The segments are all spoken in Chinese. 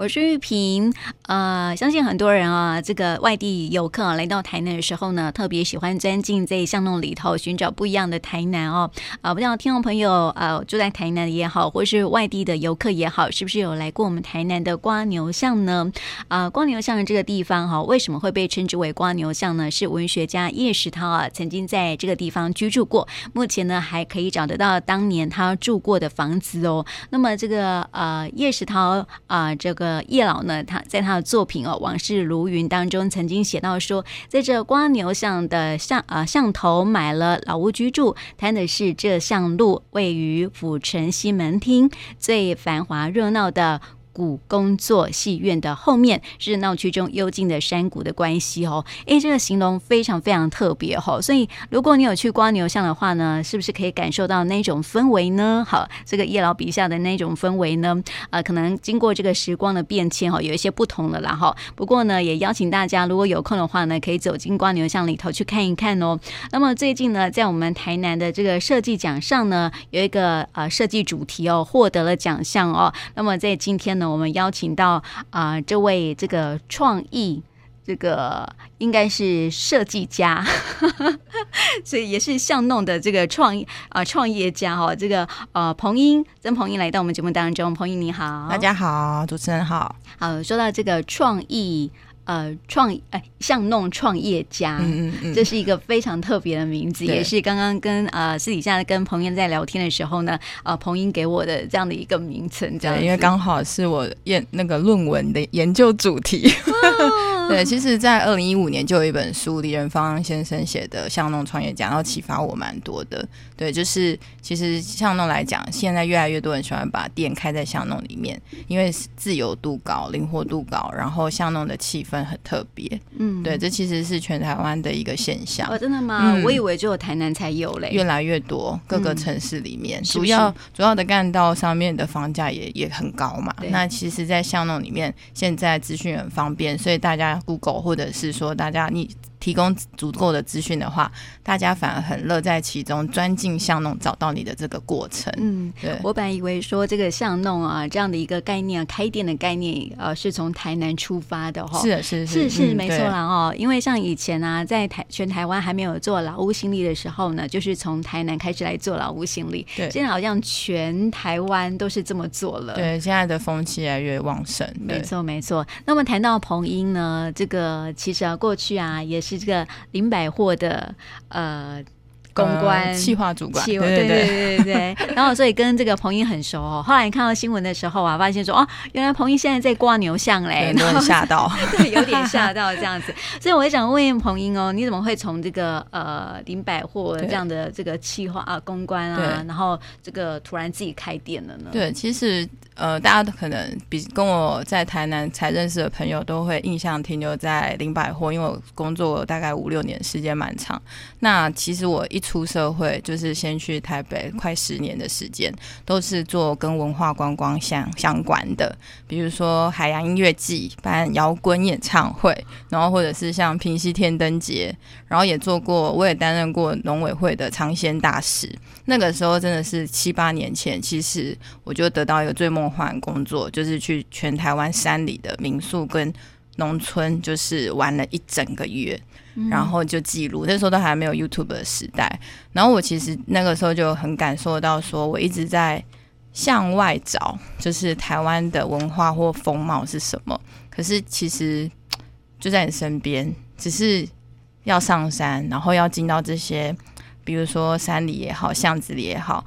我是玉萍，呃，相信很多人啊，这个外地游客、啊、来到台南的时候呢，特别喜欢钻进在巷弄里头寻找不一样的台南哦。啊、不知道听众朋友，呃，住在台南也好，或是外地的游客也好，是不是有来过我们台南的瓜牛巷呢？啊、瓜，牛巷这个地方哈、为什么会被称之为瓜牛巷呢？是文学家叶石涛啊，曾经在这个地方居住过，目前呢还可以找得到当年他住过的房子哦。那么这个呃叶石涛啊，这个。叶老呢，他在他的作品哦《往事如云》当中，曾经写到说，在这瓜牛巷的巷啊巷头买了老屋居住，谈的是这巷路位于府城西门厅最繁华热闹的。古工作戏院的后面是闹区中幽静的山谷的关系哦，诶，这个形容非常非常特别哦。所以如果你有去蜗牛巷的话呢，是不是可以感受到那种氛围呢？好，这个叶老笔下的那种氛围呢，呃，可能经过这个时光的变迁哈，有一些不同了啦哈。不过呢，也邀请大家如果有空的话呢，可以走进蜗牛巷里头去看一看哦。那么最近呢，在我们台南的这个设计奖上呢，有一个呃设计主题哦，获得了奖项哦。那么在今天呢。我们邀请到啊、呃，这位这个创意，这个应该是设计家，所以也是巷弄的这个创意啊、呃、创业家哈、哦。这个呃，彭英曾彭英来到我们节目当中，彭英你好，大家好，主持人好。好，说到这个创意。呃，创哎，巷弄创业家，嗯嗯嗯，这是一个非常特别的名字，也是刚刚跟呃私底下跟彭英在聊天的时候呢，呃，彭英给我的这样的一个名称，这样，因为刚好是我研那个论文的研究主题。哦、对，其实，在二零一五年就有一本书，李仁芳先生写的《巷弄创业家》，然后启发我蛮多的。对，就是其实巷弄来讲，现在越来越多人喜欢把店开在巷弄里面，因为自由度高、灵活度高，然后巷弄的气氛很特别。嗯，对，这其实是全台湾的一个现象。哦，真的吗？嗯、我以为只有台南才有嘞。越来越多各个城市里面，嗯、主要主要的干道上面的房价也也很高嘛。那其实，在巷弄里面，现在资讯很方便，所以大家 Google 或者是说大家你。提供足够的资讯的话，大家反而很乐在其中，钻进巷弄找到你的这个过程。嗯，对。我本来以为说这个巷弄啊，这样的一个概念，开店的概念，呃，是从台南出发的哈。是是是是是没错啦哦。因为像以前啊，在台全台湾还没有做劳务新力的时候呢，就是从台南开始来做劳务新力。对。现在好像全台湾都是这么做了。对，现在的风气越来越旺盛。没错没错。那么谈到彭英呢，这个其实啊，过去啊也是。是这个林百货的呃。公关企划主管，对对对对对，然后所以跟这个彭英很熟哦。后来你看到新闻的时候啊，发现说哦，原来彭英现在在挂牛巷嘞，有点吓到，对，有点吓到这样子。所以我也想问问彭英哦，你怎么会从这个呃林百货这样的这个企划啊公关啊，然后这个突然自己开店了呢？对，其实呃，大家都可能比跟我在台南才认识的朋友都会印象停留在林百货，因为我工作大概五六年时间蛮长。那其实我一出社会就是先去台北，快十年的时间都是做跟文化观光相相关的，比如说海洋音乐季办摇滚演唱会，然后或者是像平溪天灯节，然后也做过，我也担任过农委会的尝鲜大使。那个时候真的是七八年前，其实我就得到一个最梦幻工作，就是去全台湾山里的民宿跟农村，就是玩了一整个月。然后就记录，那时候都还没有 YouTube 的时代。然后我其实那个时候就很感受到，说我一直在向外找，就是台湾的文化或风貌是什么。可是其实就在你身边，只是要上山，然后要进到这些，比如说山里也好，巷子里也好，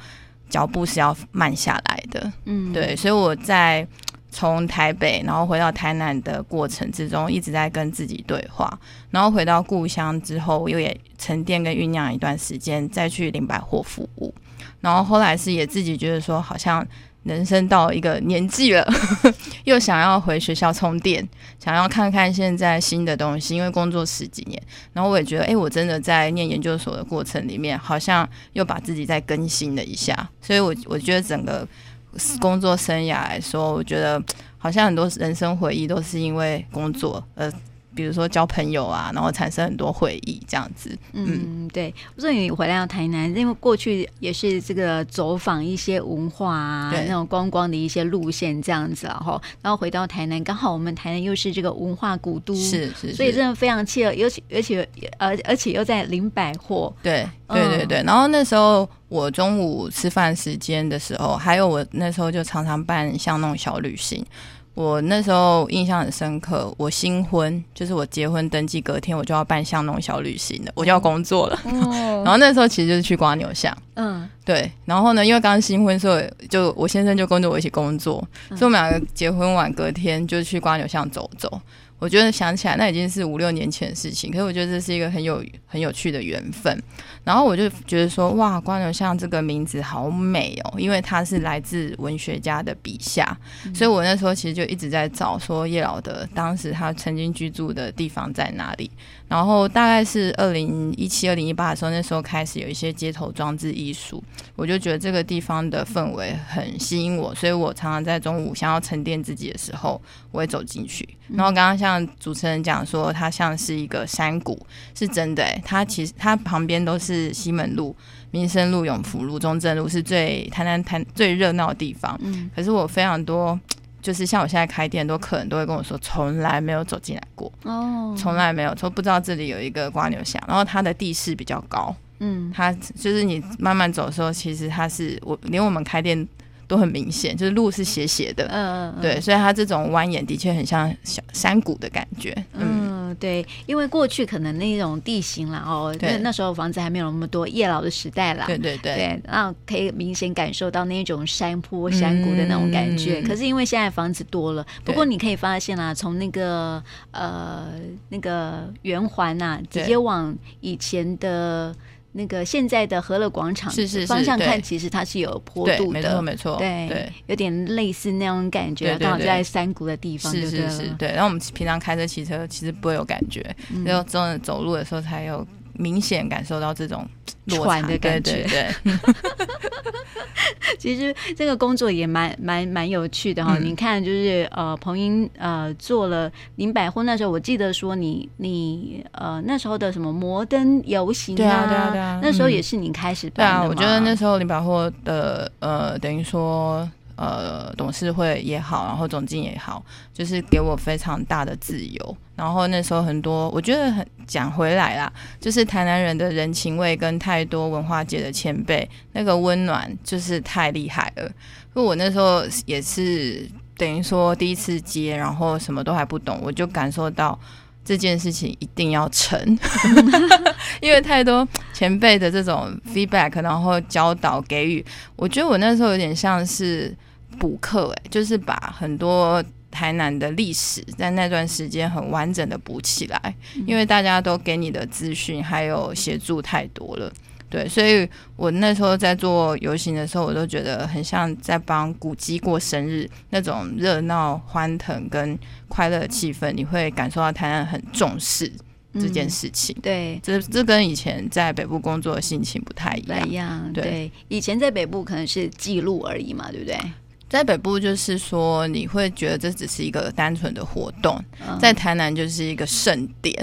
脚步是要慢下来的。嗯，对，所以我在。从台北，然后回到台南的过程之中，一直在跟自己对话。然后回到故乡之后，又也沉淀跟酝酿一段时间，再去林百货服务。然后后来是也自己觉得说，好像人生到一个年纪了，又想要回学校充电，想要看看现在新的东西。因为工作十几年，然后我也觉得，哎，我真的在念研究所的过程里面，好像又把自己再更新了一下。所以我我觉得整个。工作生涯来说，我觉得好像很多人生回忆都是因为工作而比如说交朋友啊，然后产生很多回忆这样子。嗯，嗯对。我说你回来到台南，因为过去也是这个走访一些文化啊，那种观光的一些路线这样子，然后然后回到台南，刚好我们台南又是这个文化古都，是是，是，所以真的非常契合，尤其而且而而且又在林百货，对对对对。然后那时候我中午吃饭时间的时候，还有我那时候就常常办像那种小旅行。我那时候印象很深刻，我新婚就是我结婚登记隔天，我就要办香农小旅行了，我就要工作了。哦、然后那时候其实就是去瓜牛巷，嗯，对。然后呢，因为刚刚新婚，所以就我先生就跟着我一起工作，嗯、所以我们两个结婚晚隔天就去瓜牛巷走走。我觉得想起来，那已经是五六年前的事情。可是我觉得这是一个很有很有趣的缘分。然后我就觉得说，哇，关流巷这个名字好美哦，因为它是来自文学家的笔下。嗯、所以我那时候其实就一直在找说叶老的当时他曾经居住的地方在哪里。然后大概是二零一七、二零一八的时候，那时候开始有一些街头装置艺术，我就觉得这个地方的氛围很吸引我，所以我常常在中午想要沉淀自己的时候，我会走进去。然后刚刚像主持人讲说，它像是一个山谷，是真的诶，它其实它旁边都是西门路、民生路、永福路、中正路，是最台南台最热闹的地方。嗯，可是我非常多。就是像我现在开店，都客人都会跟我说，从来没有走进来过哦，从来没有，说不知道这里有一个瓜牛巷，然后它的地势比较高，嗯，它就是你慢慢走的时候，其实它是我连我们开店都很明显，就是路是斜斜的，嗯嗯，对，所以它这种蜿蜒的确很像小山谷的感觉，嗯。对，因为过去可能那种地形啦，哦，那那时候房子还没有那么多，叶老的时代啦，对对对，对，然后可以明显感受到那种山坡山谷的那种感觉。嗯、可是因为现在房子多了，不过你可以发现啦，从那个呃那个圆环呐，直接往以前的。那个现在的和乐广场是是方向看，其实它是有坡度的，没错没错，对对，有点类似那种感觉，刚好在山谷的地方，是是是，对。然后我们平常开车骑车，其实不会有感觉，只有真的走路的时候才有明显感受到这种喘的感觉。对，其实这个工作也蛮蛮蛮有趣的哈。你看，就是呃，彭英呃做了林百货那时候，我记得说你你呃那时候的什么摩登游行啊，对啊对啊对啊，那时候也是你开始办的。对啊，我觉得那时候林百货的呃等于说。呃，董事会也好，然后总经也好，就是给我非常大的自由。然后那时候很多，我觉得很讲回来啦，就是台南人的人情味跟太多文化界的前辈那个温暖，就是太厉害了。因为我那时候也是等于说第一次接，然后什么都还不懂，我就感受到这件事情一定要成，因为太多前辈的这种 feedback，然后教导给予，我觉得我那时候有点像是。补课哎，就是把很多台南的历史在那段时间很完整的补起来，因为大家都给你的资讯还有协助太多了，对，所以我那时候在做游行的时候，我都觉得很像在帮古迹过生日那种热闹欢腾跟快乐的气氛，你会感受到台南很重视这件事情。嗯、对，这这跟以前在北部工作的心情不太一样。一样，对，对，以前在北部可能是记录而已嘛，对不对？在北部就是说，你会觉得这只是一个单纯的活动；在台南就是一个盛典，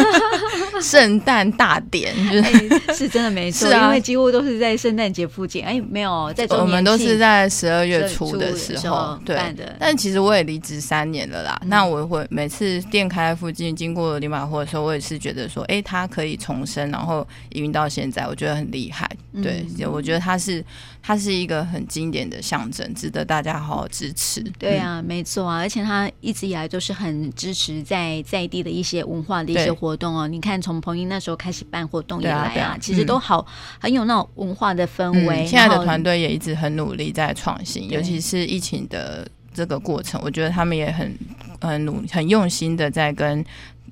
圣诞大典，就是、欸、是真的没错，啊、因为几乎都是在圣诞节附近。哎、欸，没有在我们都是在十二月初的时候对。但其实我也离职三年了啦。嗯、那我会每次店开在附近，经过林百货的时候，我也是觉得说，哎、欸，它可以重生，然后营运到现在，我觉得很厉害。对，嗯、我觉得它是它是一个很经典的象征，值得大家好好支持。对啊，没错啊，而且它一直以来都是很支持在在地的一些文化的一些活动哦。你看，从彭英那时候开始办活动以来啊，啊啊其实都好、嗯、很有那种文化的氛围。嗯、现在的团队也一直很努力在创新，尤其是疫情的这个过程，我觉得他们也很很努很用心的在跟。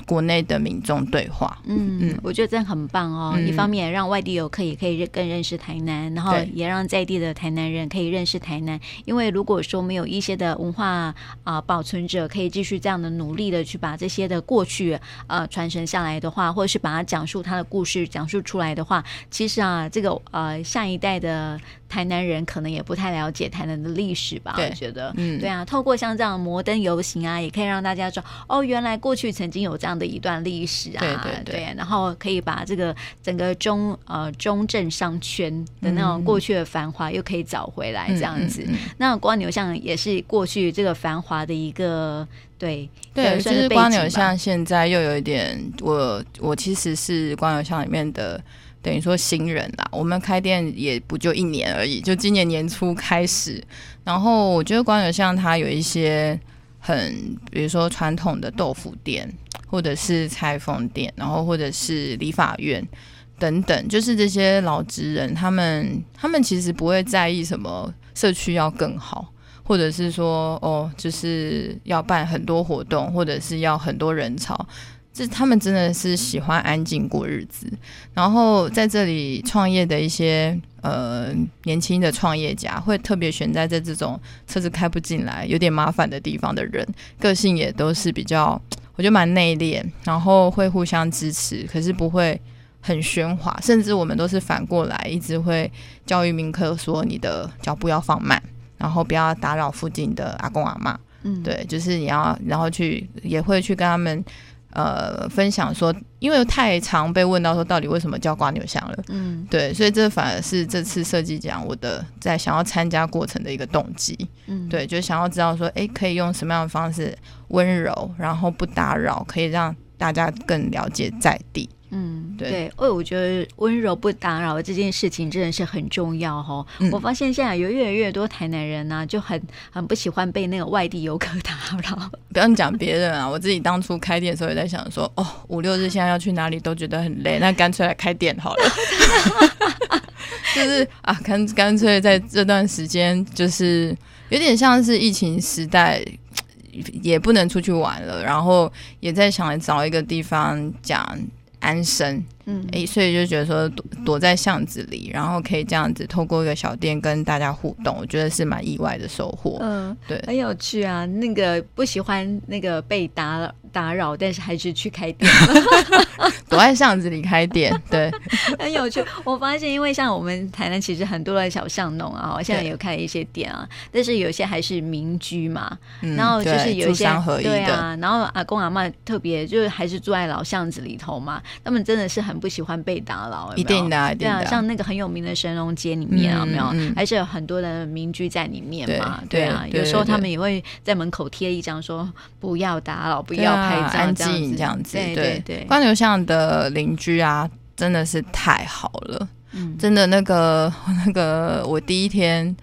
国内的民众对话，嗯嗯，我觉得这很棒哦。嗯、一方面让外地游客也可以更认识台南，然后也让在地的台南人可以认识台南。因为如果说没有一些的文化啊、呃、保存者，可以继续这样的努力的去把这些的过去呃传承下来的话，或者是把它讲述他的故事讲述出来的话，其实啊，这个呃下一代的。台南人可能也不太了解台南的历史吧？我觉得，嗯，对啊，透过像这样摩登游行啊，也可以让大家说，哦，原来过去曾经有这样的一段历史啊，对对对，对，然后可以把这个整个中呃中正商圈的那种过去的繁华又可以找回来，这样子。嗯嗯嗯、那光牛巷也是过去这个繁华的一个。对对，就是光牛巷现在又有一点，我我其实是光牛巷里面的，等于说新人啦。我们开店也不就一年而已，就今年年初开始。然后我觉得光有像它有一些很，比如说传统的豆腐店，或者是裁缝店，然后或者是理发院等等，就是这些老职人，他们他们其实不会在意什么社区要更好。或者是说，哦，就是要办很多活动，或者是要很多人潮，这他们真的是喜欢安静过日子。然后在这里创业的一些呃年轻的创业家，会特别选在这这种车子开不进来、有点麻烦的地方的人，个性也都是比较，我觉得蛮内敛，然后会互相支持，可是不会很喧哗，甚至我们都是反过来，一直会教育宾客说，你的脚步要放慢。然后不要打扰附近的阿公阿嬷，嗯，对，就是你要，然后去也会去跟他们呃分享说，因为太常被问到说到底为什么叫瓜牛巷了，嗯，对，所以这反而是这次设计奖我的在想要参加过程的一个动机，嗯，对，就想要知道说，哎，可以用什么样的方式温柔，然后不打扰，可以让大家更了解在地。嗯，对，因为我觉得温柔不打扰这件事情真的是很重要哦。嗯、我发现现在有越来越多台南人呢、啊，就很很不喜欢被那个外地游客打扰。不要讲别人啊，我自己当初开店的时候也在想说，哦，五六日现在要去哪里都觉得很累，那干脆来开店好了。就是啊，干干脆在这段时间，就是有点像是疫情时代，也不能出去玩了，然后也在想找一个地方讲。安身，嗯，哎，所以就觉得说躲躲在巷子里，然后可以这样子透过一个小店跟大家互动，我觉得是蛮意外的收获。嗯，对，很有趣啊。那个不喜欢那个被打扰打扰，但是还是去开店，躲在巷子里开店，对，很有趣。我发现，因为像我们台南其实很多的小巷弄啊，现在有开一些店啊，但是有些还是民居嘛，嗯、然后就是有一些对啊，然后阿公阿嬷特别就是还是住在老巷子里头嘛。他们真的是很不喜欢被打扰，有有？一定的，对啊，像那个很有名的神农街里面啊，有没有？还是有很多的民居在里面嘛？对啊，有时候他们也会在门口贴一张说“不要打扰，不要拍照”安静这样子。对对对，关流巷的邻居啊，真的是太好了。嗯，真的那个 那个，我第一天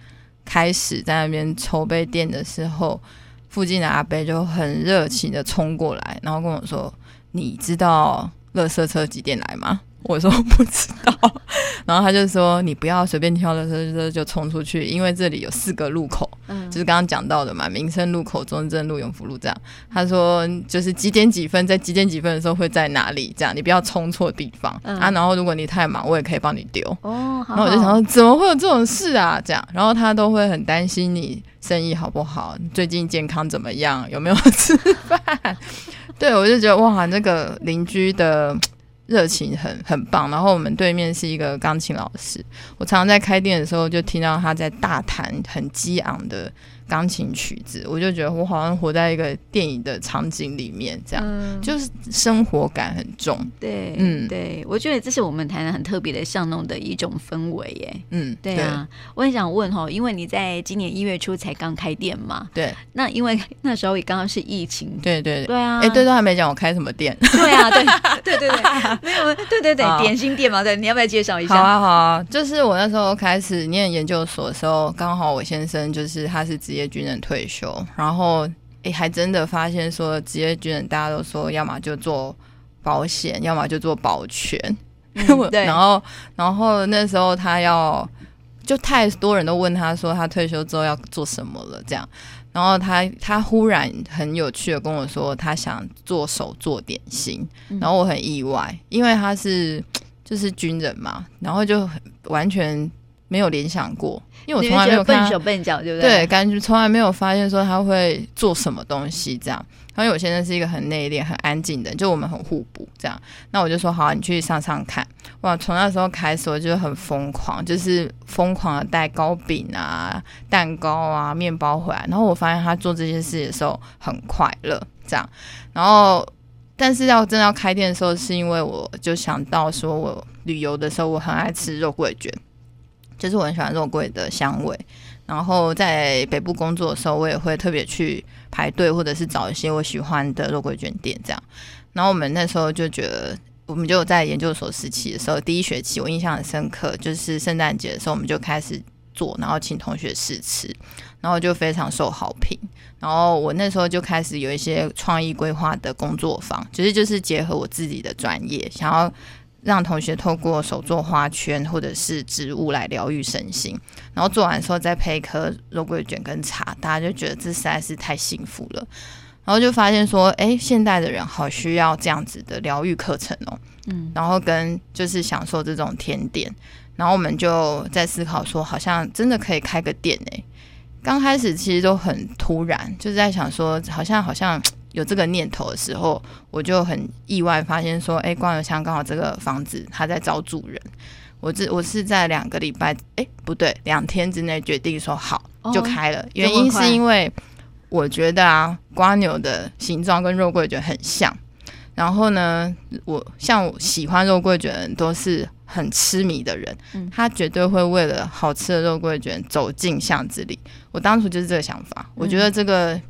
开始在那边筹备店的时候，附近的阿伯就很热情的冲过来，然后跟我说：“你知道？”垃圾车几点来吗？我说不知道，然后他就说，你不要随便挑垃圾车就冲出去，因为这里有四个路口，嗯，就是刚刚讲到的嘛，民生路口、中正路、永福路这样。他说就是几点几分，在几点几分的时候会在哪里？这样你不要冲错地方、嗯、啊。然后如果你太忙，我也可以帮你丢。哦，好好，然后我就想说，怎么会有这种事啊？这样，然后他都会很担心你生意好不好，最近健康怎么样，有没有吃饭？对，我就觉得哇，那个邻居的热情很很棒。然后我们对面是一个钢琴老师，我常常在开店的时候就听到他在大谈很激昂的。钢琴曲子，我就觉得我好像活在一个电影的场景里面，这样、嗯、就是生活感很重。对，嗯，对，我觉得这是我们台南很特别的巷弄的一种氛围耶。嗯，对啊，对。我很想问哈，因为你在今年一月初才刚开店嘛，对，那因为 那时候也刚刚是疫情，对对对，对啊，哎、欸，对，都还没讲我开什么店，对啊，对 对对对，没有，对对对，点心店嘛，对，你要不要介绍一下？好啊好啊，就是我那时候开始念研究所的时候，刚好我先生就是他是职业军人退休，然后诶，还真的发现说职业军人大家都说，要么就做保险，要么就做保全。嗯、对，然后然后那时候他要，就太多人都问他说他退休之后要做什么了，这样，然后他他忽然很有趣的跟我说，他想做手做点心，然后我很意外，因为他是就是军人嘛，然后就完全。没有联想过，因为我从来没有看笨手笨脚，对不对？对，感觉从来没有发现说他会做什么东西这样。因为我现在是一个很内敛、很安静的，就我们很互补这样。那我就说好，你去上上看。哇，从那时候开始，我就很疯狂，就是疯狂的带糕饼啊、蛋糕啊、面包回来。然后我发现他做这些事的时候很快乐，这样。然后，但是要真的要开店的时候，是因为我就想到说我旅游的时候，我很爱吃肉桂卷，就是我很喜欢肉桂的香味。然后在北部工作的时候，我也会特别去排队，或者是找一些我喜欢的肉桂卷店这样。然后我们那时候就觉得，我们就在研究所时期的时候，第一学期我印象很深刻，就是圣诞节的时候，我们就开始做，然后请同学试吃，然后就非常受好评。然后我那时候就开始有一些创意规划的工作坊，其实就是结合我自己的专业，想要。让同学透过手做花圈或者是植物来疗愈身心，然后做完之后再配一颗肉桂卷跟茶，大家就觉得这实在是太幸福了。然后就发现说，哎，现代的人好需要这样子的疗愈课程哦。嗯，然后跟就是享受这种甜点，然后我们就在思考说，好像真的可以开个店哎。刚开始其实都很突然，就是在想说，好像好像。有这个念头的时候，我就很意外发现说，哎，光油乡刚好这个房子他在招主人。我这我是在两个礼拜，哎，不对，两天之内决定说好就开了。哦，原因是因为我觉得啊，瓜牛的形状跟肉桂卷很像。然后呢，我像我喜欢肉桂卷的人都是很痴迷的人，嗯，他绝对会为了好吃的肉桂卷走进巷子里。我当初就是这个想法，我觉得这个。嗯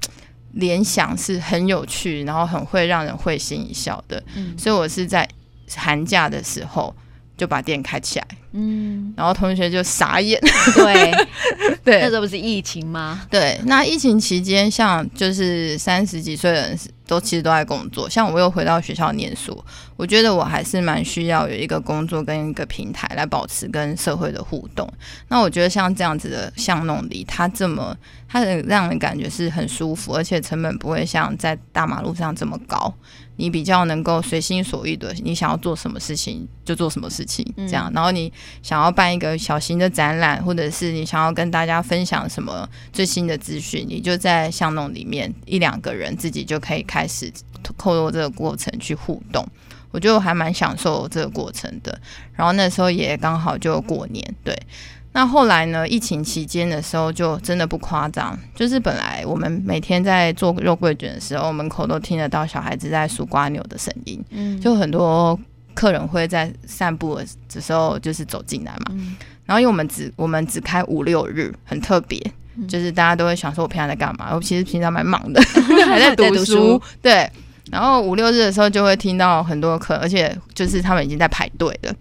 联想是很有趣，然后很会让人会心一笑的，嗯，所以我是在寒假的时候就把店开起来，嗯，然后同学就傻眼，对 对，那时候不是疫情吗？对，那疫情期间，像就是三十几岁的人都其实都在工作，像我又回到学校念书，我觉得我还是蛮需要有一个工作跟一个平台来保持跟社会的互动。那我觉得像这样子的巷弄里，它这么。它的让人感觉是很舒服，而且成本不会像在大马路上这么高。你比较能够随心所欲的，你想要做什么事情就做什么事情，这样。然后你想要办一个小型的展览，或者是你想要跟大家分享什么最新的资讯，你就在巷弄里面一两个人自己就可以开始透过这个过程去互动。我觉得我还蛮享受这个过程的。然后那时候也刚好就过年，对。那后来呢？疫情期间的时候，就真的不夸张，就是本来我们每天在做肉桂卷的时候，门口都听得到小孩子在数瓜牛的声音，嗯，就很多客人会在散步的时候就是走进来嘛，嗯，然后因为我们只我们只开五六日，很特别，就是大家都会想说我平常在干嘛？我其实平常蛮忙的，还在读书，读书，对。然后五六日的时候就会听到很多客，而且就是他们已经在排队了。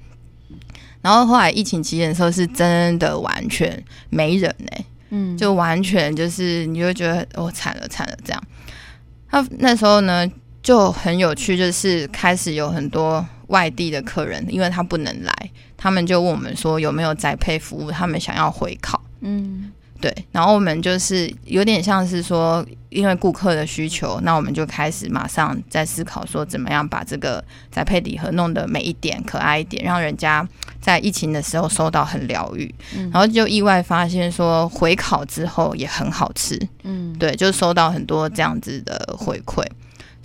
然后后来疫情期间的时候，是真的完全没人呢、欸，嗯，就完全就是你就觉得哦惨了惨了这样。他那时候呢就很有趣，就是开始有很多外地的客人，因为他不能来，他们就问我们说有没有宅配服务，他们想要回考，嗯。对，然后我们就是有点像是说，因为顾客的需求，那我们就开始马上在思考说，怎么样把这个宅配礼盒弄得美一点、可爱一点，让人家在疫情的时候收到很疗愈。嗯，然后就意外发现说，回烤之后也很好吃。嗯，对，就收到很多这样子的回馈。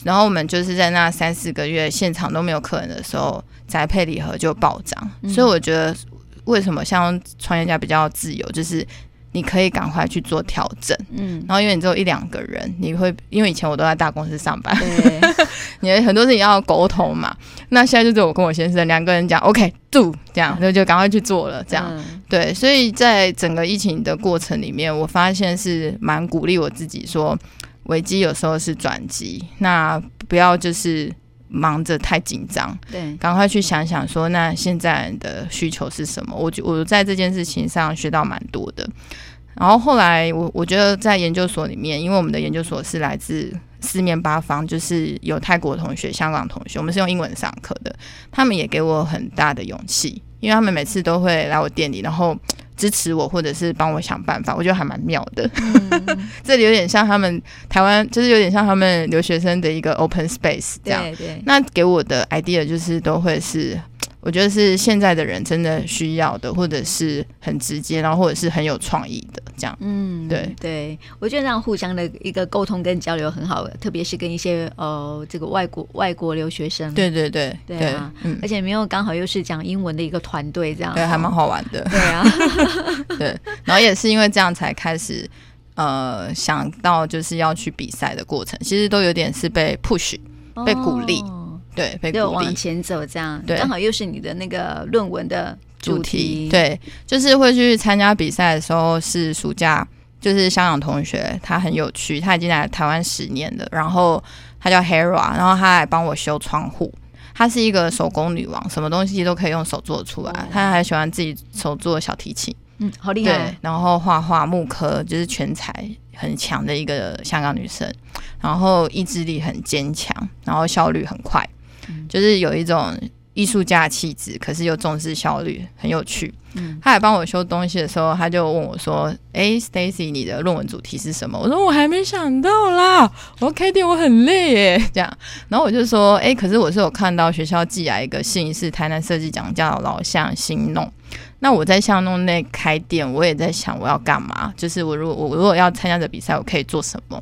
然后我们就是在那三四个月现场都没有客人的时候，宅配礼盒就暴涨。嗯，所以我觉得，为什么像创业家比较自由，就是。你可以赶快去做调整，嗯，然后因为你只有一两个人，你会因为以前我都在大公司上班，对 你很多事情要沟通嘛。那现在就是我跟我先生两个人讲，OK do 这样，那就赶快去做了，这样、嗯、对。所以在整个疫情的过程里面，我发现是蛮鼓励我自己说，危机有时候是转机，那不要就是。忙着太紧张，对，赶快去想想说，那现在的需求是什么？我我在这件事情上学到蛮多的。然后后来我我觉得在研究所里面，因为我们的研究所是来自四面八方，就是有泰国同学、香港同学，我们是用英文上课的，他们也给我很大的勇气，因为他们每次都会来我店里，然后。支持我，或者是帮我想办法，我觉得还蛮妙的。嗯、这里有点像他们台湾，就是有点像他们留学生的一个 open space 这样。对对。那给我的 idea 就是都会是，我觉得是现在的人真的需要的，或者是很直接，然后或者是很有创意的这样。嗯，对对，我觉得这样互相的一个沟通跟交流很好，特别是跟一些呃这个外国外国留学生。对对对对啊，嗯，而且没有刚好又是讲英文的一个团队，这样对，还蛮好玩的。对啊 对，然后也是因为这样才开始呃想到就是要去比赛的过程，其实都有点是被 push、哦、被鼓励。对，被鼓励往前走，这样，刚好又是你的那个论文的主题，主题。对，就是会去参加比赛的时候是暑假，就是香港同学，他很有趣，他已经来台湾十年了，然后他叫 Hera，然后他来帮我修窗户。她是一个手工女王，什么东西都可以用手做出来。她、还喜欢自己手做小提琴，嗯，好厉害。对，然后画画木刻，就是全才很强的一个香港女生，然后意志力很坚强，然后效率很快。就是有一种艺术家气质，可是又重视效率，很有趣。嗯，他来帮我修东西的时候，他就问我说：“哎，Stacy，你的论文主题是什么？”我说：“我还没想到啦，我 Katie，我很累耶。”这样，然后我就说：“哎，可是我是有看到学校寄来一个信，是台南设计奖叫老巷新弄。那我在巷弄内开店，我也在想我要干嘛？就是我如果我如果要参加这比赛，我可以做什么？”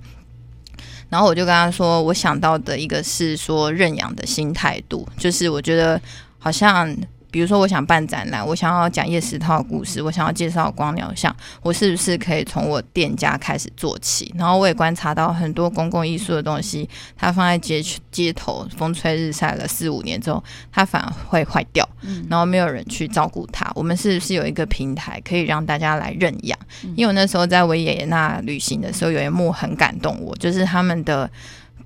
然后我就跟他说，我想到的一个是说认养的新态度，就是我觉得好像。比如说，我想办展览，我想要讲叶石涛的故事，我想要介绍光鸟像，我是不是可以从我店家开始做起？然后我也观察到很多公共艺术的东西，它放在街街头，风吹日晒了四五年之后，它反而会坏掉，然后没有人去照顾它。我们是不是有一个平台可以让大家来认养？因为我那时候在维也纳旅行的时候，有一幕很感动我，就是他们的。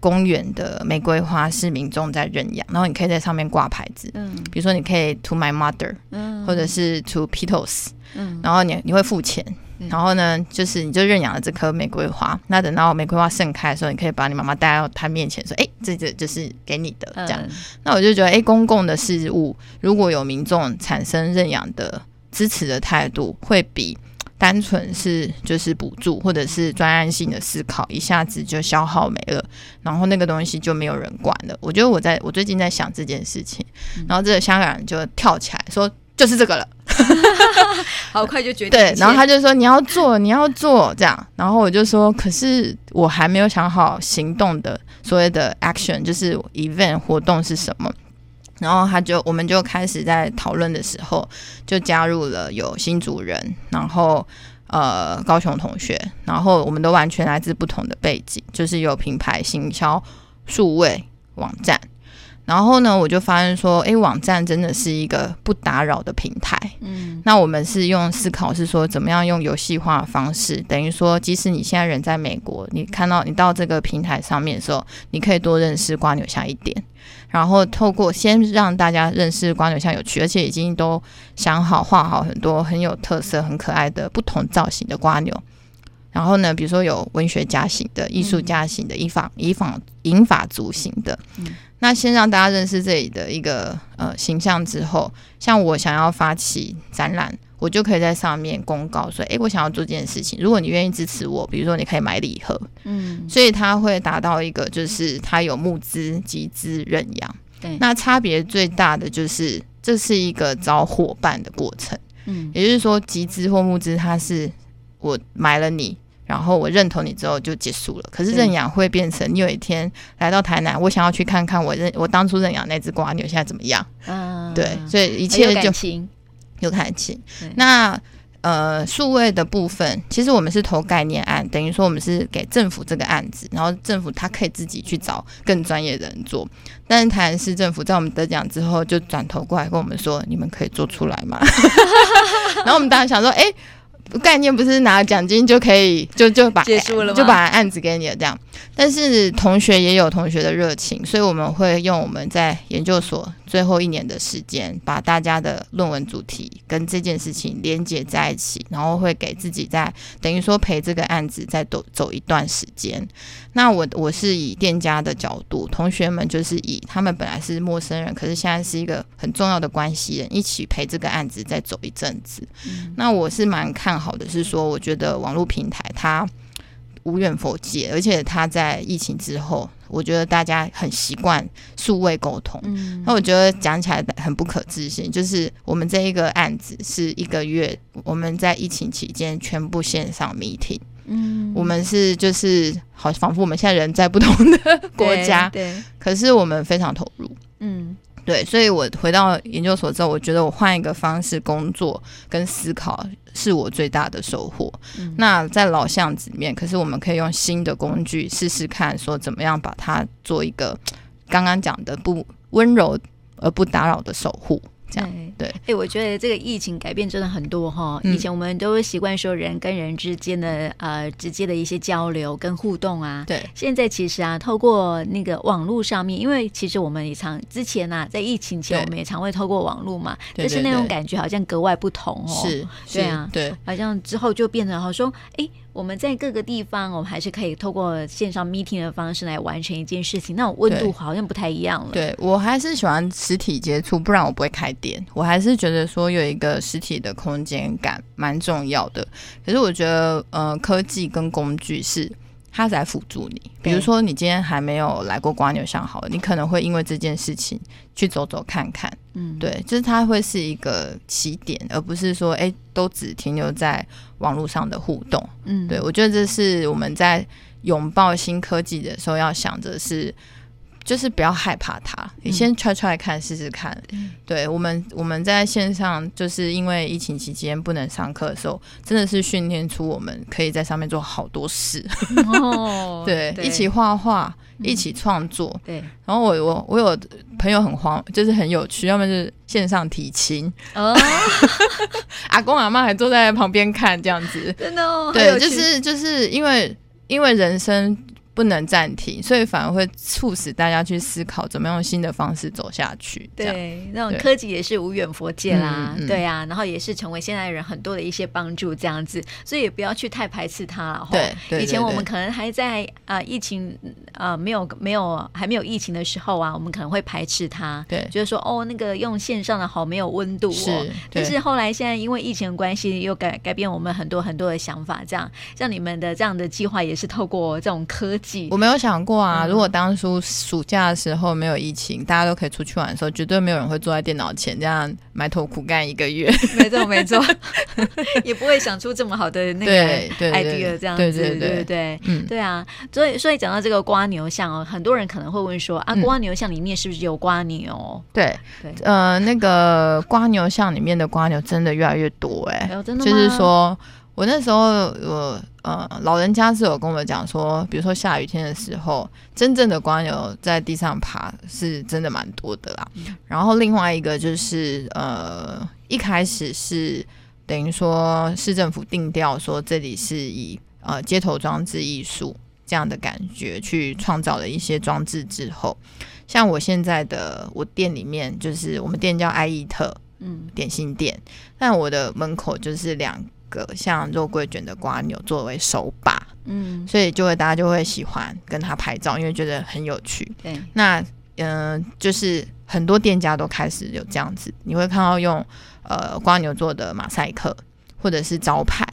公园的玫瑰花是民众在认养，然后你可以在上面挂牌子，嗯，比如说你可以 to my mother，嗯，或者是 to Petos，嗯，然后你你会付钱，嗯，然后呢，就是你就认养了这棵玫瑰花，那等到玫瑰花盛开的时候，你可以把你妈妈带到她面前说，哎，这这就是给你的，这样，嗯，那我就觉得，哎，公共的事物如果有民众产生认养的支持的态度，会比。单纯是就是补助或者是专案性的思考，一下子就消耗没了，然后那个东西就没有人管了。我觉得我在我最近在想这件事情，然后这个香港人就跳起来说就是这个了，好快就决定。对，然后他就说你要做你要做这样，然后我就说可是我还没有想好行动的所谓的 action，就是 event 活动是什么。然后他就，我们就开始在讨论的时候，就加入了有新主人，然后呃高雄同学，然后我们都完全来自不同的背景，就是有品牌行销、数位网站。然后呢，我就发现说，哎，网站真的是一个不打扰的平台。嗯，那我们是用思考是说，怎么样用游戏化的方式，等于说，即使你现在人在美国，你看到你到这个平台上面的时候，你可以多认识瓜牛巷一点。然后透过先让大家认识瓜牛巷有趣，而且已经都想好画好很多很有特色、很可爱的不同造型的瓜牛。然后呢，比如说有文学家型的、艺术家型的、以法以法、银法族型的。嗯那先让大家认识这里的一个呃形象之后，像我想要发起展览，我就可以在上面公告说，诶，我想要做这件事情，如果你愿意支持我，比如说你可以买礼盒，嗯，所以它会达到一个就是它有募资、集资、认养，对，那差别最大的就是这是一个找伙伴的过程，嗯，也就是说集资或募资，它是我买了你。然后我认同你之后就结束了。可是认养会变成你有一天来到台南，我想要去看看我认我当初认养那只瓜牛现在怎么样？嗯，对，所以一切就有感情。有感情。那呃，数位的部分，其实我们是投概念案，等于说我们是给政府这个案子，然后政府他可以自己去找更专业的人做。但是台南市政府在我们得奖之后，就转头过来跟我们说：“你们可以做出来吗？” 然后我们当时想说：“哎。”概念不是拿奖金就可以就就把结束了？就把案子给你了这样。但是同学也有同学的热情，所以我们会用我们在研究所最后一年的时间，把大家的论文主题跟这件事情连接在一起，然后会给自己在等于说陪这个案子再走走一段时间。那我我是以店家的角度，同学们就是以他们本来是陌生人，可是现在是一个很重要的关系人，一起陪这个案子再走一阵子。嗯、那我是蛮看好的，是说我觉得网络平台它无远弗届，而且它在疫情之后我觉得大家很习惯数位沟通。嗯，那我觉得讲起来很不可置信，就是我们这一个案子是一个月，我们在疫情期间全部线上 meeting。嗯，我们是就是好，仿佛我们现在人在不同的国家，对，对，可是我们非常投入。嗯。对，所以我回到研究所之后，我觉得我换一个方式工作跟思考是我最大的收获。嗯、那在老巷子里面，可是我们可以用新的工具试试看，说怎么样把它做一个刚刚讲的不温柔而不打扰的守护。这样对，哎、欸，我觉得这个疫情改变真的很多哈。以前我们都习惯说人跟人之间的呃直接的一些交流跟互动啊。对，现在其实啊，透过那个网络上面，因为其实我们也常之前啊，在疫情前我们也常会透过网络嘛，但是那种感觉好像格外不同哦。是，对啊，对，好像之后就变成好说，哎、欸。我们在各个地方，我们还是可以透过线上 meeting 的方式来完成一件事情，那种温度好像不太一样了。对，我还是喜欢实体接触，不然我不会开店。我还是觉得说有一个实体的空间感蛮重要的。可是我觉得，呃，科技跟工具是。它在辅助你，比如说你今天还没有来过瓜牛巷，好了，你可能会因为这件事情去走走看看，嗯，对，就是它会是一个起点，而不是说，哎、欸，都只停留在网络上的互动，嗯，对，我觉得这是我们在拥抱新科技的时候要想着是。就是不要害怕它，你先 try try 看试试看。嗯、对我们，我们在线上就是因为疫情期间不能上课的时候，真的是训练出我们可以在上面做好多事。哦，对，对，一起画画，一起创作。嗯、对，然后我我我有朋友很慌，就是很有趣，要么就是线上提亲。哦，阿公阿妈还坐在旁边看这样子，真的哦。对，就是就是因为因为人生。不能暂停，所以反而会促使大家去思考怎么用新的方式走下去。对，那种科技也是无远佛界啦，对啊，然后也是成为现代人很多的一些帮助，这样子，所以也不要去太排斥它了。对，以前我们可能还在啊、呃、疫情啊、呃、没有没有还没有疫情的时候啊，我们可能会排斥它，对，就是说哦那个用线上的好没有温度哦。是，但是后来现在因为疫情的关系，又改改变我们很多很多的想法，这样像你们的这样的计划也是透过这种科。我没有想过啊，如果当初暑假的时候没有疫情，嗯、大家都可以出去玩的时候，绝对没有人会坐在电脑前这样埋头苦干一个月。没错，没错，也不会想出这么好的那个 idea 这样子，对对对，对对对，嗯，对啊。所以，所以讲到这个瓜牛巷哦，很多人可能会问说啊，瓜牛巷里面是不是有瓜牛？对对，呃，那个瓜牛巷里面的瓜牛真的越来越多哎、欸，真的吗？就是说。我那时候，我呃，老人家是有跟我讲说，比如说下雨天的时候，真正的蜗牛在地上爬，是真的蛮多的啦。然后另外一个就是，呃，一开始是等于说市政府定调说这里是以呃街头装置艺术这样的感觉去创造了一些装置之后，像我现在的我店里面，就是我们店叫爱意特，嗯，点心店，但我的门口就是两。个像肉桂卷的瓜牛作为手把，嗯，所以就会大家就会喜欢跟他拍照，因为觉得很有趣。对，那嗯、呃，就是很多店家都开始有这样子，你会看到用呃瓜牛做的马赛克，或者是招牌，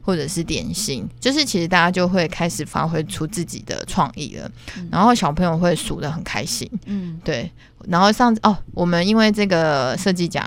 或者是点心，就是其实大家就会开始发挥出自己的创意了，嗯、然后小朋友会数的很开心，嗯，对。然后上次哦，我们因为这个设计奖。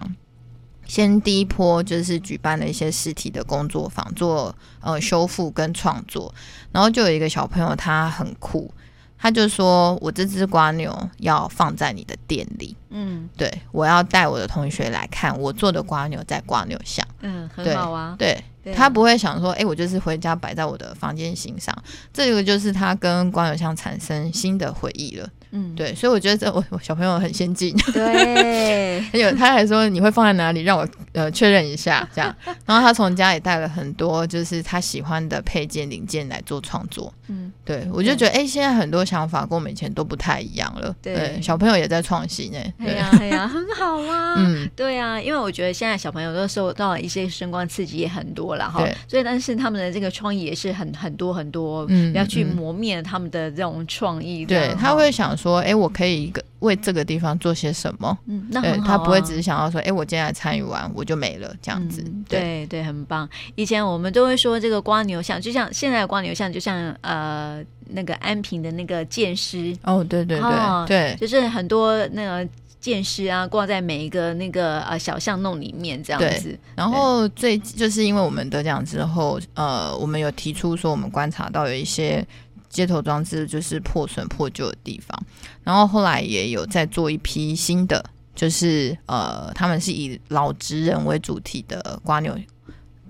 先第一波就是举办了一些实体的工作坊，做呃修复跟创作，然后就有一个小朋友他很酷，他就说：“我这只瓜牛要放在你的店里，嗯，对，我要带我的同学来看我做的瓜牛在瓜牛巷，嗯，很好啊，对，对他不会想说，哎，我就是回家摆在我的房间欣赏，这个就是他跟瓜牛巷产生新的回忆了。”嗯，对，所以我觉得这我我小朋友很先进，对，还 有他还说你会放在哪里，让我呃确认一下这样，然后他从家里带了很多就是他喜欢的配件零件来做创作，嗯，对我就觉得哎，现在很多想法跟我们以前都不太一样了，对，小朋友也在创新哎，对呀对 呀，很好啊，嗯，对啊，因为我觉得现在小朋友都受到了一些声光刺激也很多了哈，所以但是他们的这个创意也是很很多很多，嗯，要去磨灭他们的这种创意，对他会想。说，哎，我可以一个为这个地方做些什么。嗯，那很好、啊、他不会只是想要说，哎，我今天来参与完我就没了这样子。嗯、对对，很棒。以前我们都会说这个瓜牛像，就像现在的瓜牛像，就像呃那个安平的那个剑师。哦，对对对、哦、对，就是很多那个。剑师啊，挂在每一个那个呃小巷弄里面这样子。然后最就是因为我们得奖之后，呃，我们有提出说，我们观察到有一些街头装置就是破损破旧的地方。然后后来也有在做一批新的，就是呃，他们是以老职人为主题的瓜牛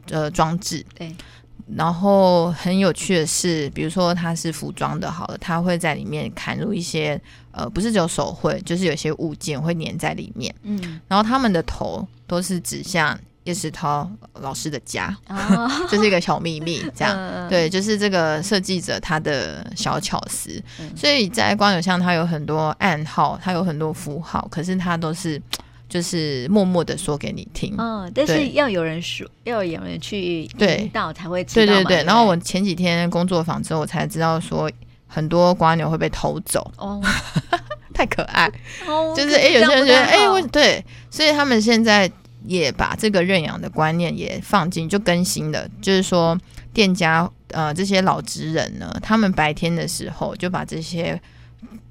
呃装置。对。然后很有趣的是，比如说它是服装的，好了，它会在里面砍入一些呃，不是只有手绘，就是有些物件会粘在里面。嗯，然后他们的头都是指向叶石涛老师的家，哦、这是一个小秘密。这样、嗯、对，就是这个设计者他的小巧思。嗯、所以在蜗牛巷，他有很多暗号，他有很多符号，可是他都是。就是默默的说给你听，嗯，但是要有人说，要有人去引导才会知道。对对对，然后我前几天工作坊之后，我才知道说很多瓜牛会被偷走，哦，太可爱，哦、就是哎、欸，有些人觉得哎，我、欸、对，所以他们现在也把这个认养的观念也放进，就更新了，就是说店家呃这些老职人呢，他们白天的时候就把这些。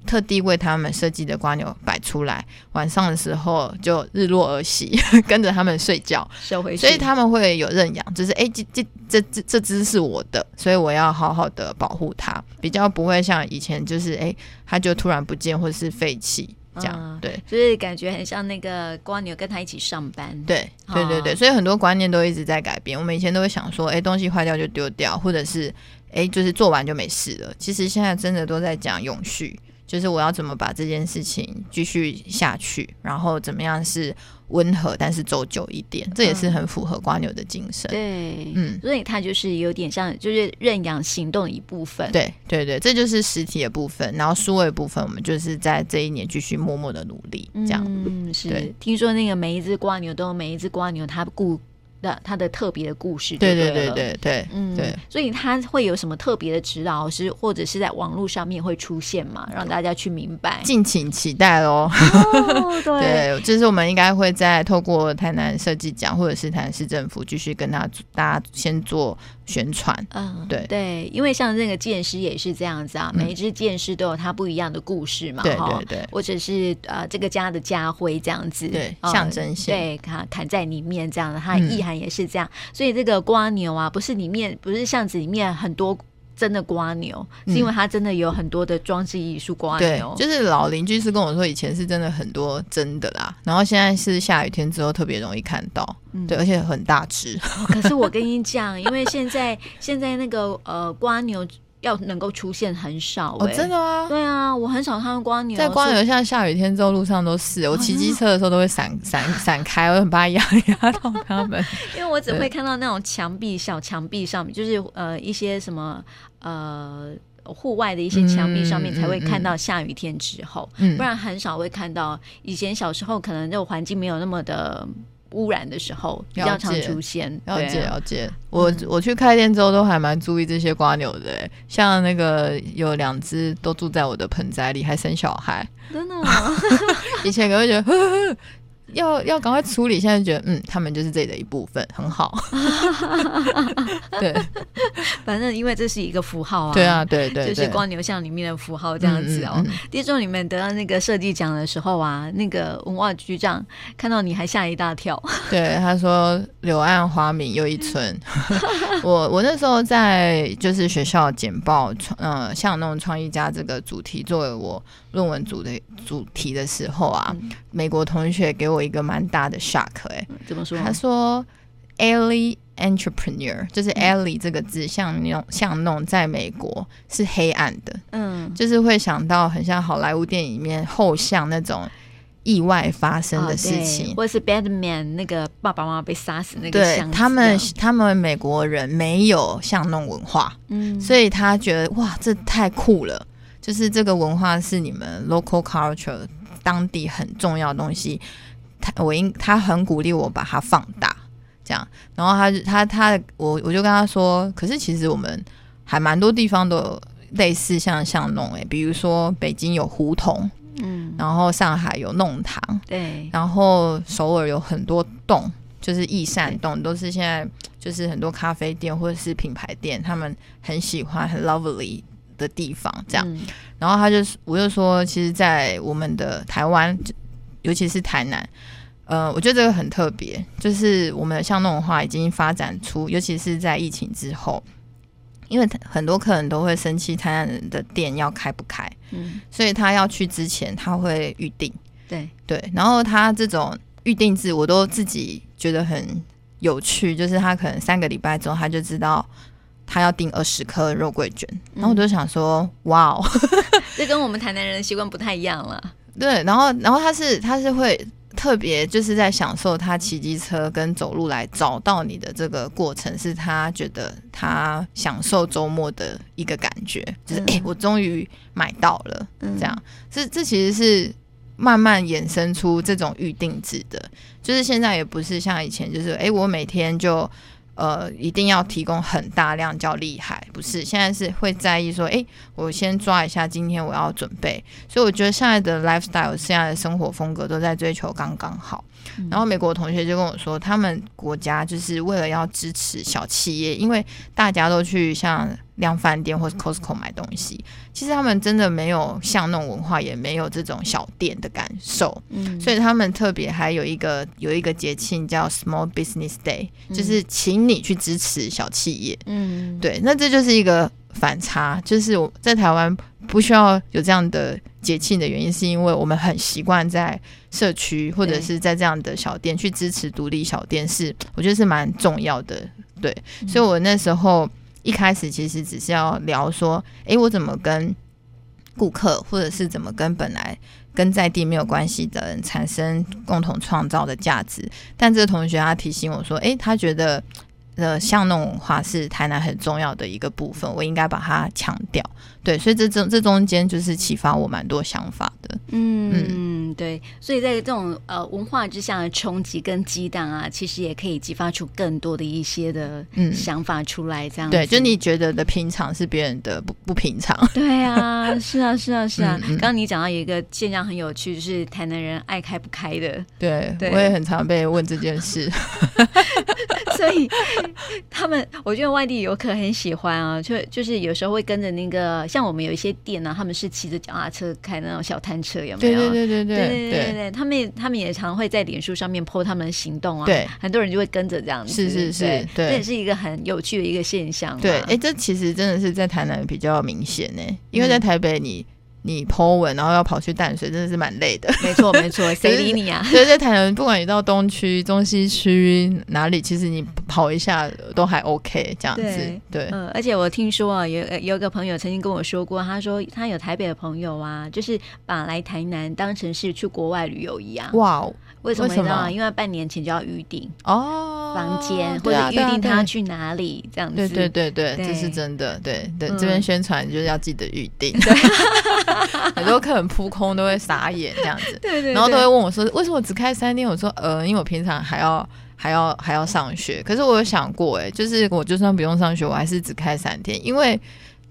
特地为他们设计的瓜牛摆出来，晚上的时候就日落而息，跟着他们睡觉，收回去。所以他们会有认养，就是哎，这这这这这只是我的，所以我要好好的保护它，比较不会像以前就是哎，它就突然不见或者是废弃这样。嗯、对，就是感觉很像那个瓜牛跟他一起上班。对对对对，所以很多观念都一直在改变。我们以前都会想说，哎，东西坏掉就丢掉，或者是哎，就是做完就没事了。其实现在真的都在讲永续。就是我要怎么把这件事情继续下去，然后怎么样是温和但是走久一点，这也是很符合瓜牛的精神。对，嗯，所以它就是有点像，就是认养行动的一部分。对，对，对，这就是实体的部分，然后数位部分，我们就是在这一年继续默默的努力，这样。嗯，是。听说那个每一只瓜牛都有每一只瓜牛它顾。的他的特别的故事对，对对对对对，嗯，对，所以他会有什么特别的指导老师，或者是在网络上面会出现嘛，让大家去明白，敬请期待喽。哦、对，对，就是我们应该会在透过台南设计奖，或者是台南市政府继续跟他大家先做宣传。嗯，对。对，因为像那个剑师也是这样子啊，每一只剑师都有他不一样的故事嘛，对对对，或者是呃这个家的家徽这样子，对，象征性，对，砍砍在里面这样的，它的意涵。也是这样，所以这个瓜牛啊，不是里面不是巷子里面很多真的瓜牛，嗯、是因为它真的有很多的装置艺术瓜牛。对，就是老邻居是跟我说，以前是真的很多真的啦，然后现在是下雨天之后特别容易看到，嗯、对，而且很大只。哦、可是我跟你讲，因为现在现在那个呃瓜牛。要能够出现很少、欸、哦，真的吗？对啊，我很少看到蜗牛。在蜗牛像下雨天之后路上都是，我骑机车的时候都会闪 闪闪开，我很怕压压到他们。因为我只会看到那种墙壁小墙壁上面，就是呃一些什么呃户外的一些墙壁上面才会看到下雨天之后，嗯嗯嗯、不然很少会看到。以前小时候可能这个环境没有那么的。污染的时候比较常出现，了解了解。我我去开店之后都还蛮注意这些瓜牛的，像那个有两只都住在我的盆栽里，还生小孩，真的吗？以前可能会觉得呵呵 要要赶快处理，现在觉得嗯，他们就是这里的一部分，很好。对，反正因为这是一个符号啊，对啊，对对，就是光牛巷里面的符号这样子哦。听说你们得到那个设计奖的时候啊，那个文化局长看到你还吓一大跳。对，他说柳暗花明又一村。我我那时候在就是学校简报，呃，像那种创意家这个主题作为我论文组的主题的时候啊，嗯、美国同学给我。一个蛮大的 shock 哎、欸，怎么说？他说 “alley entrepreneur” 就是 “alley” 这个字，像那种巷弄，在美国是黑暗的，嗯，就是会想到很像好莱坞电影里面后巷那种意外发生的事情，哦、或者是 bad man 那个爸爸妈妈被杀死那个对他们，他们美国人没有巷弄文化，嗯，所以他觉得哇，这太酷了，就是这个文化是你们 local culture 当地很重要的东西。他我应他很鼓励我把它放大，这样，然后他他他我我就跟他说，可是其实我们还蛮多地方都有类似像像弄诶，比如说北京有胡同嗯，然后上海有弄堂，对，然后首尔有很多洞，就是益善洞，都是现在就是很多咖啡店或者是品牌店，他们很喜欢很 lovely 的地方，这样。嗯、然后他就我就说，其实，在我们的台湾，尤其是台南。呃，我觉得这个很特别，就是我们的巷弄文化已经发展出，尤其是在疫情之后，因为很多客人都会生气台南人的店要开不开，嗯，所以他要去之前他会预定，对对，然后他这种预定制我都自己觉得很有趣，就是他可能三个礼拜之后他就知道他要订二十颗肉桂卷，然后我就想说，嗯、哇哦，这跟我们台南人的习惯不太一样了，对，然后然后他是他是会。特别就是在享受他骑机车跟走路来找到你的这个过程，是他觉得他享受周末的一个感觉，就是哎、欸，我终于买到了，这样，这这其实是慢慢衍生出这种预定制的，就是现在也不是像以前，就是哎、欸，我每天就。呃，一定要提供很大量叫厉害，不是？现在是会在意说，哎，我先抓一下今天我要准备，所以我觉得现在的 lifestyle，现在的生活风格都在追求刚刚好。然后美国同学就跟我说，他们国家就是为了要支持小企业，因为大家都去像量贩店或是 Costco 买东西，其实他们真的没有像那种文化，也没有这种小店的感受。嗯，所以他们特别还有一个有一个节庆叫 Small Business Day，就是请你去支持小企业。嗯，对，那这就是一个。反差就是我在台湾不需要有这样的节庆的原因，是因为我们很习惯在社区或者是在这样的小店去支持独立小店，是我觉得是蛮重要的。对，所以我那时候一开始其实只是要聊说，诶，我怎么跟顾客，或者是怎么跟本来跟在地没有关系的人产生共同创造的价值。但这个同学他提醒我说，诶，他觉得。呃，像那种话是台南很重要的一个部分，我应该把它强调。对，所以这中这中间就是启发我蛮多想法的。嗯嗯，对，所以在这种呃文化之下的冲击跟激荡啊，其实也可以激发出更多的一些的想法出来。这样、嗯、对，就你觉得的平常是别人的不不平常。对啊，是啊，是啊，是啊。刚刚、嗯嗯、你讲到有一个现象很有趣，就是台南人爱开不开的。对，对我也很常被问这件事。所以他们，我觉得外地游客很喜欢啊，就就是有时候会跟着那个，像我们有一些店呢、啊，他们是骑着脚踏车开那种小摊车，有没有？对对对对对对对对，他们他们也常会在脸书上面 po 他们的行动啊，对，很多人就会跟着这样子，是是是，对，这也是一个很有趣的一个现象。对，哎，这其实真的是在台南比较明显呢，因为在台北你。你 po 文，然后要跑去淡水，真的是蛮累的。没错，没错，谁理你啊？所以在台南，不管你到东区、中西区哪里，其实你跑一下都还 OK，这样子。对，对嗯，而且我听说啊，有有一个朋友曾经跟我说过，他说他有台北的朋友啊，就是把来台南当成是去国外旅游一样。哇哦！为什么你知道吗？因为半年前就要预定哦房间，或者预定他要去哪里这样子。对对对对，这是真的。对对，这边宣传就是要记得预定。很多客人扑空都会傻眼这样子，对对，然后都会问我说：“为什么只开三天？”我说：“呃，因为我平常还要还要还要上学。可是我有想过，哎，就是我就算不用上学，我还是只开三天，因为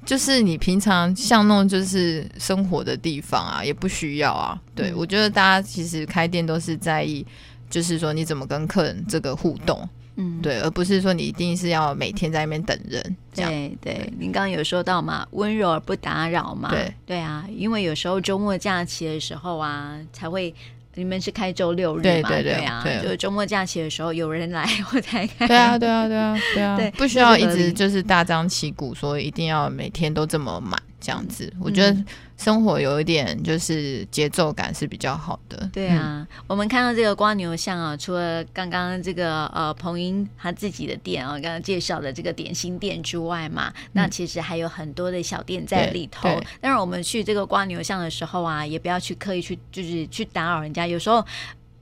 就是你平常像那种就是生活的地方啊，也不需要啊。对，我觉得大家其实开店都是在意，就是说你怎么跟客人这个互动。”嗯，对，而不是说你一定是要每天在那边等人。这样对对，您刚刚有说到嘛，温柔而不打扰嘛。对对啊，因为有时候周末假期的时候啊，才会你们是开周六日嘛，对对对，就是周末假期的时候有人来 我才开。对啊对啊对啊对啊，对，不需要一直就是大张旗鼓说一定要每天都这么满这样子，我觉得。生活有一点就是节奏感是比较好的。对啊，嗯、我们看到这个瓜牛巷啊，除了刚刚这个呃彭英他自己的店啊，刚刚介绍的这个点心店之外嘛，嗯、那其实还有很多的小店在里头。但是我们去这个瓜牛巷的时候啊，也不要去刻意去就是去打扰人家，有时候。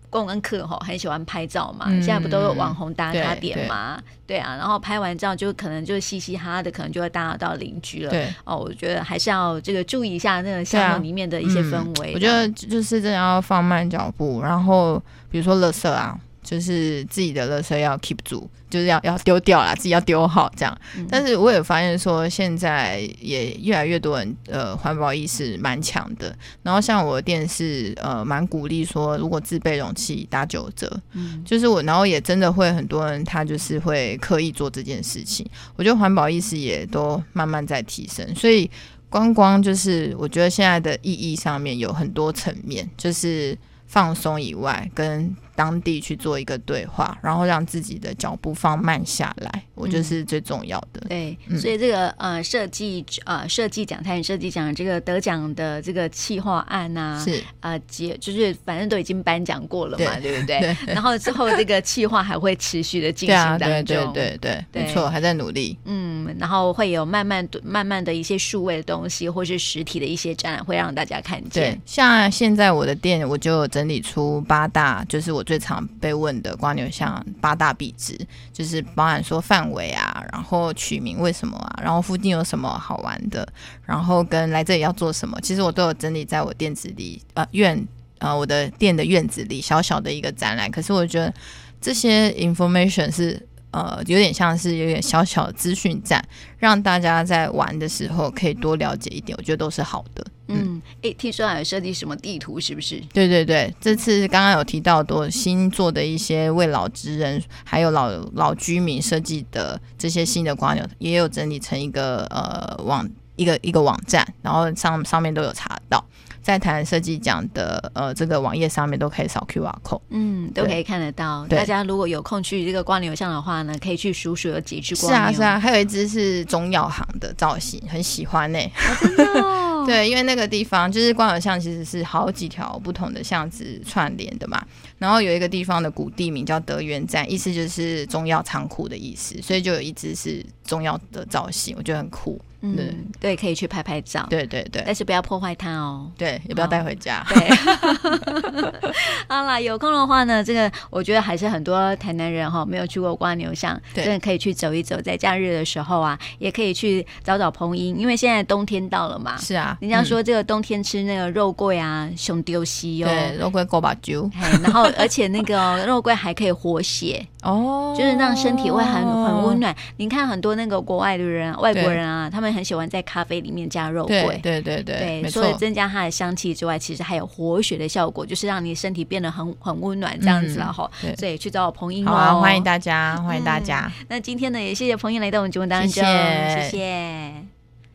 观光客吼很喜欢拍照嘛，嗯、现在不都有网红打卡点嘛？对，啊，然后拍完照就可能就嘻嘻哈哈的，可能就会打扰到邻居了。对哦，我觉得还是要这个注意一下那个巷弄里面的一些氛围。啊嗯。我觉得就是真的要放慢脚步，然后比如说垃圾啊。就是自己的垃圾要 keep 住，就是要要丢掉啦，自己要丢好这样。嗯、但是我也发现说，现在也越来越多人呃环保意识蛮强的。然后像我的店是呃蛮鼓励说，如果自备容器打九折，嗯，就是我，然后也真的会很多人他就是会刻意做这件事情。我觉得环保意识也都慢慢在提升，所以光光就是我觉得现在的意义上面有很多层面，就是。放松以外，跟当地去做一个对话，然后让自己的脚步放慢下来，我觉得是最重要的。嗯、对，嗯、所以这个呃设计呃设计奖，台语设计奖这个得奖的这个企划案呐、啊，是呃结就是反正都已经颁奖过了嘛，对，对不对？对，然后之后这个企划还会持续的进行当中，对对对对对，没错，还在努力。嗯，然后会有慢慢慢慢的一些数位的东西，或是实体的一些展览，会让大家看见。对，像现在我的店，我就整理出八大，就是我最常被问。的瓜牛巷八大壁纸，就是包含说范围啊，然后取名为什么啊，然后附近有什么好玩的，然后跟来这里要做什么，其实我都有整理在我店子里，呃院呃我的店的院子里小小的一个展览。可是我觉得这些 information 是呃有点像是有点小小的资讯站，让大家在玩的时候可以多了解一点，我觉得都是好的。嗯，诶，听说还有设计什么地图，是不是？对对对，这次刚刚有提到多新做的一些为老职人还有老老居民设计的这些新的瓜牛，也有整理成一个呃网一个一个网站，然后上上面都有查到。在台湾设计奖的呃这个网页上面都可以扫 QR code，嗯，都可以看得到。大家如果有空去这个光流巷的话呢，可以去数数有几只蜗牛。是啊是啊，还有一只是中药行的造型，很喜欢呢、欸。哦、对，因为那个地方就是光流巷，其实是好几条不同的巷子串联的嘛。然后有一个地方的古地名叫德源站，意思就是中药仓库的意思，所以就有一只是中药的造型，我觉得很酷。嗯，对，可以去拍拍照。对对对，但是不要破坏它哦。对，也不要带回家。哦、对，好啦，有空的话呢，这个我觉得还是很多台南人哈没有去过瓜牛巷，对真的可以去走一走。在假日的时候啊，也可以去找找朋友，因为现在冬天到了嘛。是啊，人家说这个冬天吃那个肉桂啊，熊丢西哦。对，肉桂够把酒。然后，而且那个 肉桂还可以活血哦，就是让身体会很很温暖。你看很多那个国外的人、外国人啊，他们。很喜欢在咖啡里面加肉桂，对对对对，对，除了增加它的香气之外，其实还有活血的效果，就是让你身体变得很很温暖这样子了哈。所以去找我彭英哦，好啊，欢迎大家，欢迎大家。那今天呢，也谢谢彭英来到我们节目当中，谢谢。